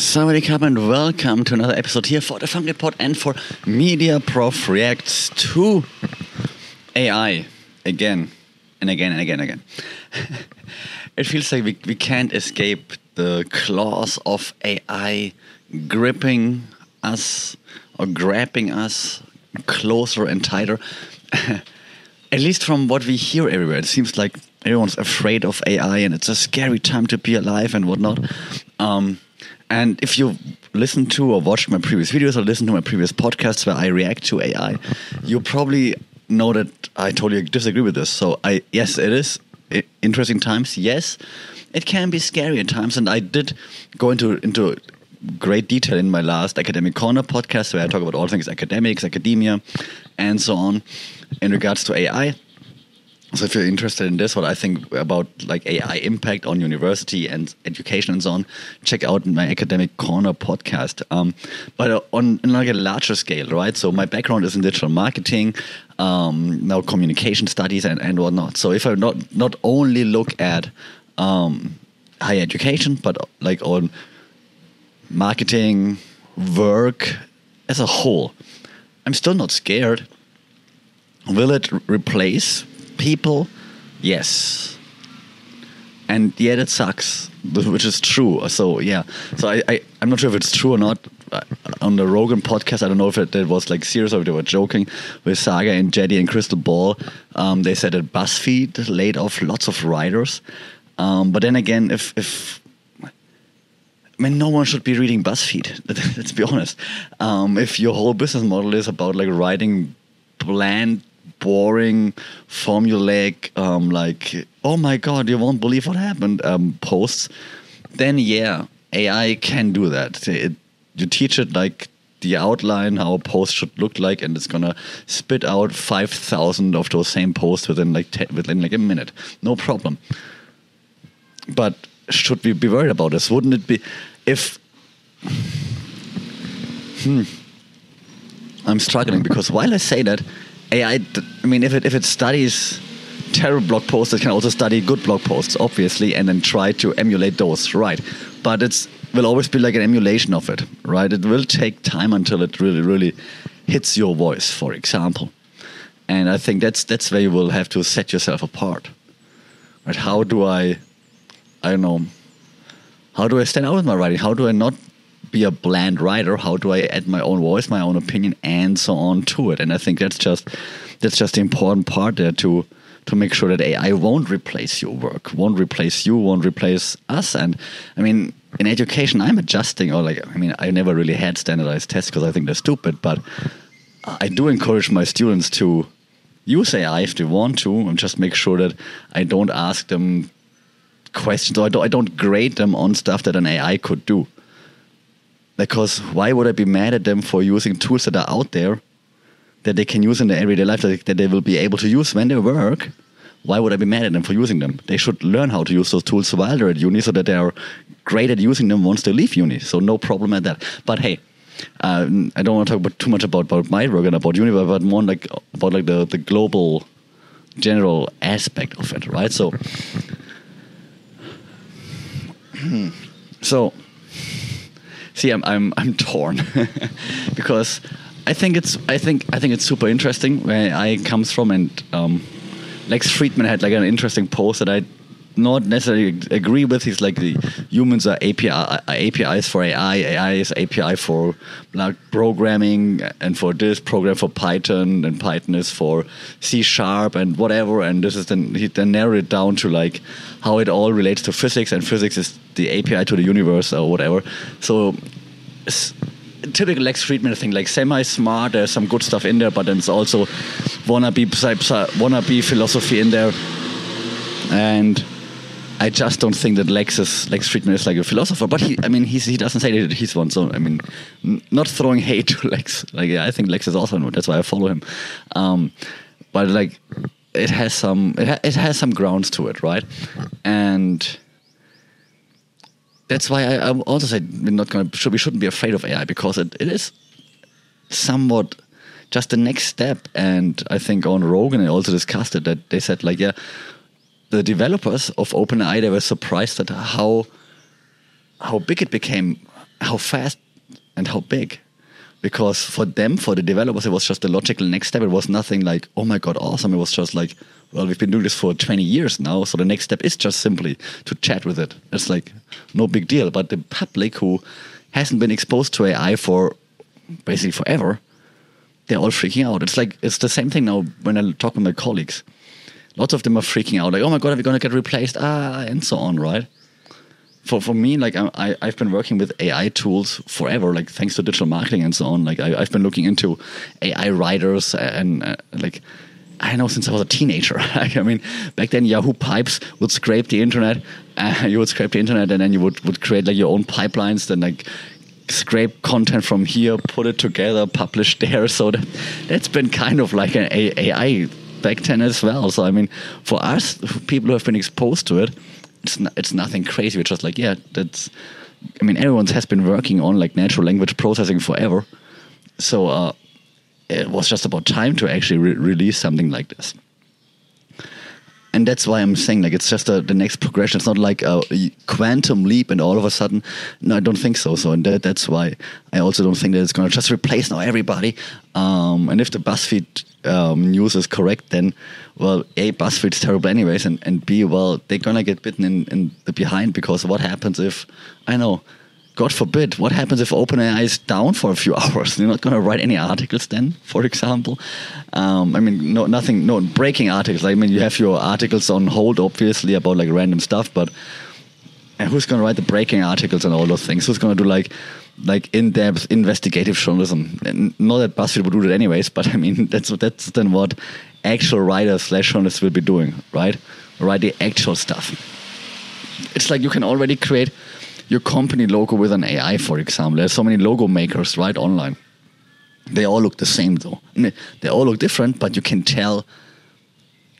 Sawadee Cup and welcome to another episode here for the Funky Pod and for Media Prof Reacts to AI again and again and again and again. it feels like we, we can't escape the claws of AI gripping us or grabbing us closer and tighter. At least from what we hear everywhere, it seems like everyone's afraid of AI and it's a scary time to be alive and whatnot. Um, and if you listen to or watch my previous videos or listen to my previous podcasts where I react to AI, you probably know that I totally disagree with this. So I yes, it is interesting times. Yes, it can be scary at times, and I did go into into great detail in my last academic corner podcast where I talk about all things academics, academia, and so on in regards to AI. So if you're interested in this, what I think about like AI impact on university and education and so on, check out my academic corner podcast. Um, but uh, on, on like a larger scale, right? So my background is in digital marketing, um, now communication studies and, and whatnot. So if I not not only look at um, higher education, but like on marketing, work as a whole, I'm still not scared. Will it replace people, yes. And yet it sucks, which is true. So yeah, so I, I I'm not sure if it's true or not. On the Rogan podcast, I don't know if it, it, was like serious or if they were joking with Saga and Jetty and Crystal Ball. Um, they said that BuzzFeed laid off lots of writers. Um, but then again, if if I mean, no one should be reading BuzzFeed. Let's be honest. Um, if your whole business model is about like writing bland boring, formulaic, um, like, oh my god, you won't believe what happened um, posts, then yeah, AI can do that. It, you teach it like the outline, how a post should look like, and it's gonna spit out five thousand of those same posts within like ten, within like a minute, no problem. But should we be worried about this? Wouldn't it be if? Hmm. I'm struggling because while I say that, AI, I mean, if it if it studies terrible blog posts, it can also study good blog posts, obviously, and then try to emulate those, right? But it's will always be like an emulation of it, right? It will take time until it really, really hits your voice, for example. And I think that's that's where you will have to set yourself apart, right? How do I, I don't know, how do I stand out with my writing? How do I not be a bland writer? How do I add my own voice, my own opinion, and so on to it? And I think that's just that's just the important part there to to make sure that AI won't replace your work, won't replace you, won't replace us. And I mean, in education, I'm adjusting, or like I mean, I never really had standardized tests because I think they're stupid, but I do encourage my students to use AI if they want to, and just make sure that I don't ask them questions or I don't, I don't grade them on stuff that an AI could do. Because why would I be mad at them for using tools that are out there that they can use in their everyday life that, that they will be able to use when they work? Why would I be mad at them for using them? They should learn how to use those tools while they're at uni so that they are great at using them once they leave uni. So no problem at that. But hey, uh, I don't want to talk about too much about, about my work and about uni, but more like about like the, the global general aspect of it, right? So, so see, I'm I'm I'm torn. Because I think it's I think I think it's super interesting where I comes from, and um, Lex Fridman had like an interesting post that I not necessarily agree with. He's like the humans are API APIs for AI, AI is API for like programming, and for this program for Python, and Python is for C sharp and whatever. And this is then he then narrowed it down to like how it all relates to physics, and physics is the API to the universe or whatever. So typical Lex Fridman thing, like semi-smart. There's some good stuff in there, but then it's also wannabe wannabe philosophy in there, and I just don't think that Lex is Lex Fridman is like a philosopher. But he, I mean, he doesn't say that he's one. So I mean, not throwing hate to Lex. Like yeah, I think Lex is one. That's why I follow him. Um, but like, it has some it, ha it has some grounds to it, right? And that's why I, also said we're not going to we shouldn't be afraid of AI because it, it is somewhat just the next step. And I think on Rogan I also discussed it that they said like yeah, the developers of OpenAI they were surprised at how how big it became how fast and how big. Because for them, for the developers, it was just the logical next step. It was nothing like, oh my God, awesome. It was just like, well, we've been doing this for 20 years now. So the next step is just simply to chat with it. It's like no big deal. But the public who hasn't been exposed to AI for basically forever, they're all freaking out. It's like, it's the same thing now when I talk with my colleagues. Lots of them are freaking out, like, oh my God, are we going to get replaced? Ah, and so on, right? for for me, like I I've been working with AI tools forever, like thanks to digital marketing and so on. Like I, have been looking into AI writers and uh, like I know since I was a teenager. I mean, back then Yahoo Pipes would scrape the internet. Uh, you would scrape the internet, and then you would would create like your own pipelines. Then like scrape content from here, put it together, publish there. So that that's been kind of like an AI back then as well. So I mean, for us, people who have been exposed to it it's it's nothing crazy. We're just like yeah, that's. I mean, everyone has been working on like natural language processing forever, so uh, it was just about time to actually re- release something like this. And that's why I'm saying like it's just a, the next progression. It's not like a quantum leap, and all of a sudden, no, I don't think so. So, and that, that's why I also don't think that it's going to just replace now everybody. Um, and if the BuzzFeed um, news is correct, then well, a BuzzFeed's terrible anyways, and, and b well they're gonna get bitten in, in the behind because what happens if I know, God forbid, what happens if OpenAI is down for a few hours? They're not gonna write any articles then, for example. Um, I mean, no nothing, no breaking articles. I mean, you have your articles on hold, obviously about like random stuff, but who's gonna write the breaking articles and all those things? Who's gonna do like like in-depth investigative journalism. And not that BuzzFeed would do that anyways, but I mean that's that's then what actual writers slash journalists will be doing, right? Write the actual stuff. It's like you can already create your company logo with an AI, for example. There's so many logo makers right online. They all look the same though. They all look different, but you can tell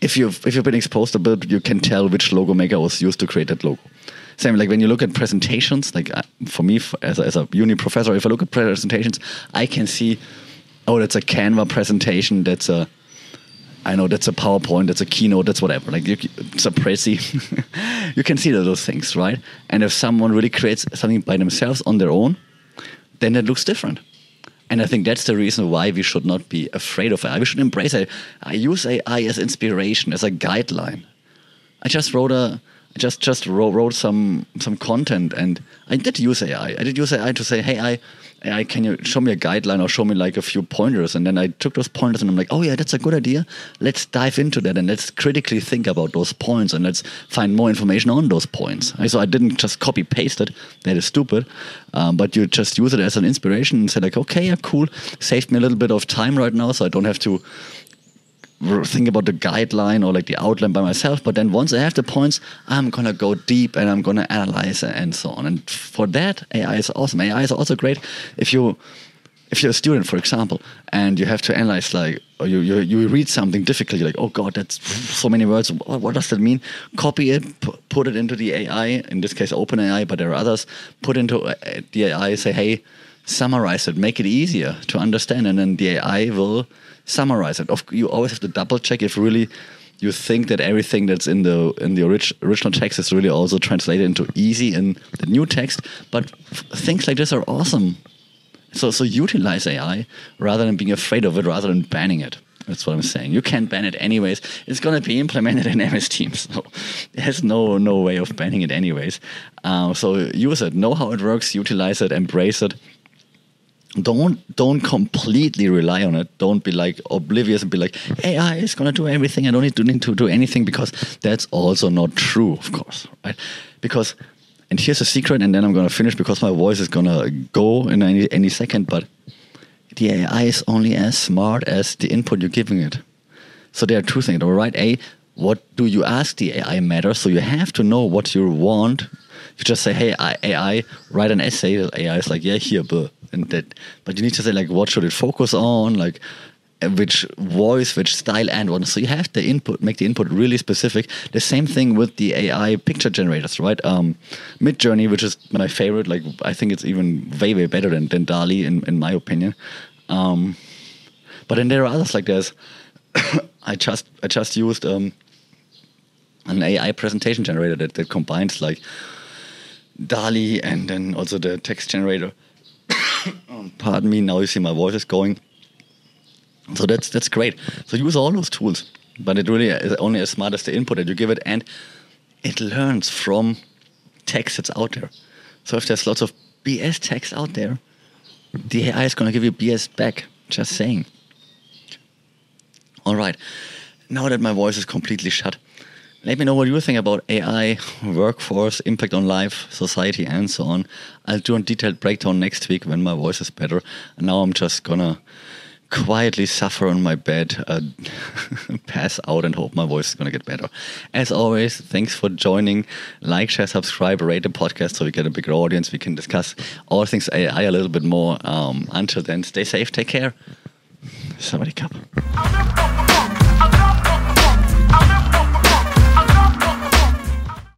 if you've if you've been exposed a bit, you can tell which logo maker was used to create that logo same like when you look at presentations like uh, for me as a, as a uni professor if i look at presentations i can see oh that's a canva presentation that's a I know that's a PowerPoint, that's a keynote, that's whatever. Like you, it's a Prezi. you can see those things, right? And if someone really creates something by themselves on their own, then it looks different. And I think that's the reason why we should not be afraid of AI. We should embrace it. I use AI as inspiration, as a guideline. I just wrote a just just wrote, wrote some some content and I did use AI. I did use AI to say, hey, I, Can you show me a guideline or show me like a few pointers? And then I took those pointers and I'm like, oh yeah, that's a good idea. Let's dive into that and let's critically think about those points and let's find more information on those points. So I didn't just copy paste it. That is stupid. Um, but you just use it as an inspiration and say like, okay, yeah, cool. Saved me a little bit of time right now, so I don't have to think about the guideline or like the outline by myself. But then once I have the points, I'm gonna go deep and I'm gonna analyze and so on. And for that, AI is awesome. AI is also great if you if you're a student, for example, and you have to analyze like you, you, you read something difficult, you're like, oh god, that's so many words. What, what does that mean? Copy it, put it into the AI. In this case, OpenAI, but there are others. Put into uh, the AI, say, hey, summarize it, make it easier to understand, and then the AI will summarize it. Of, You always have to double check if really you think that everything that's in the in the orig original text is really also translated into easy in the new text. But things like this are awesome. So so utilize AI rather than being afraid of it, rather than banning it. That's what I'm saying. You can't ban it anyways. It's going to be implemented in MS Teams. So there's no no way of banning it anyways. Uh, so use it, know how it works, utilize it, embrace it don't don't completely rely on it. Don't be like oblivious and be like AI is gonna do everything. I don't need to need to do anything because that's also not true, of course, right? Because and here's a secret, and then I'm gonna finish because my voice is gonna go in any any second. But the AI is only as smart as the input you're giving it. So there are two things, all right? A, what do you ask the AI matters. So you have to know what you want. You just say, "Hey, AI, write an essay." AI is like, "Yeah, here, but and that but you need to say like what should it focus on like which voice, which style, and what. So you have the input, make the input really specific. The same thing with the AI picture generators, right? Um, Midjourney, which is my favorite. Like I think it's even way way better than, than DALL-E in, in my opinion. Um, but then there are others like there's. I just I just used um, an AI presentation generator that, that combines like DALL-E and then also the text generator. Pardon me, now you see my voice is going. So that's that's great. So use all those tools, but it really is only as smart as the input that you give it, and it learns from text that's out there. So if there's lots of BS text out there, the AI is going to give you BS back. Just saying. All right. Now that my voice is completely shut, let me know what you think about AI, workforce, impact on life, society, and so on. I'll do a detailed breakdown next week when my voice is better. And now I'm just gonna quietly suffer on my bed, uh, pass out, and hope my voice is gonna get better. As always, thanks for joining. Like, share, subscribe, rate the podcast so we get a bigger audience. We can discuss all things AI a little bit more. Um, until then, stay safe, take care. Somebody cup.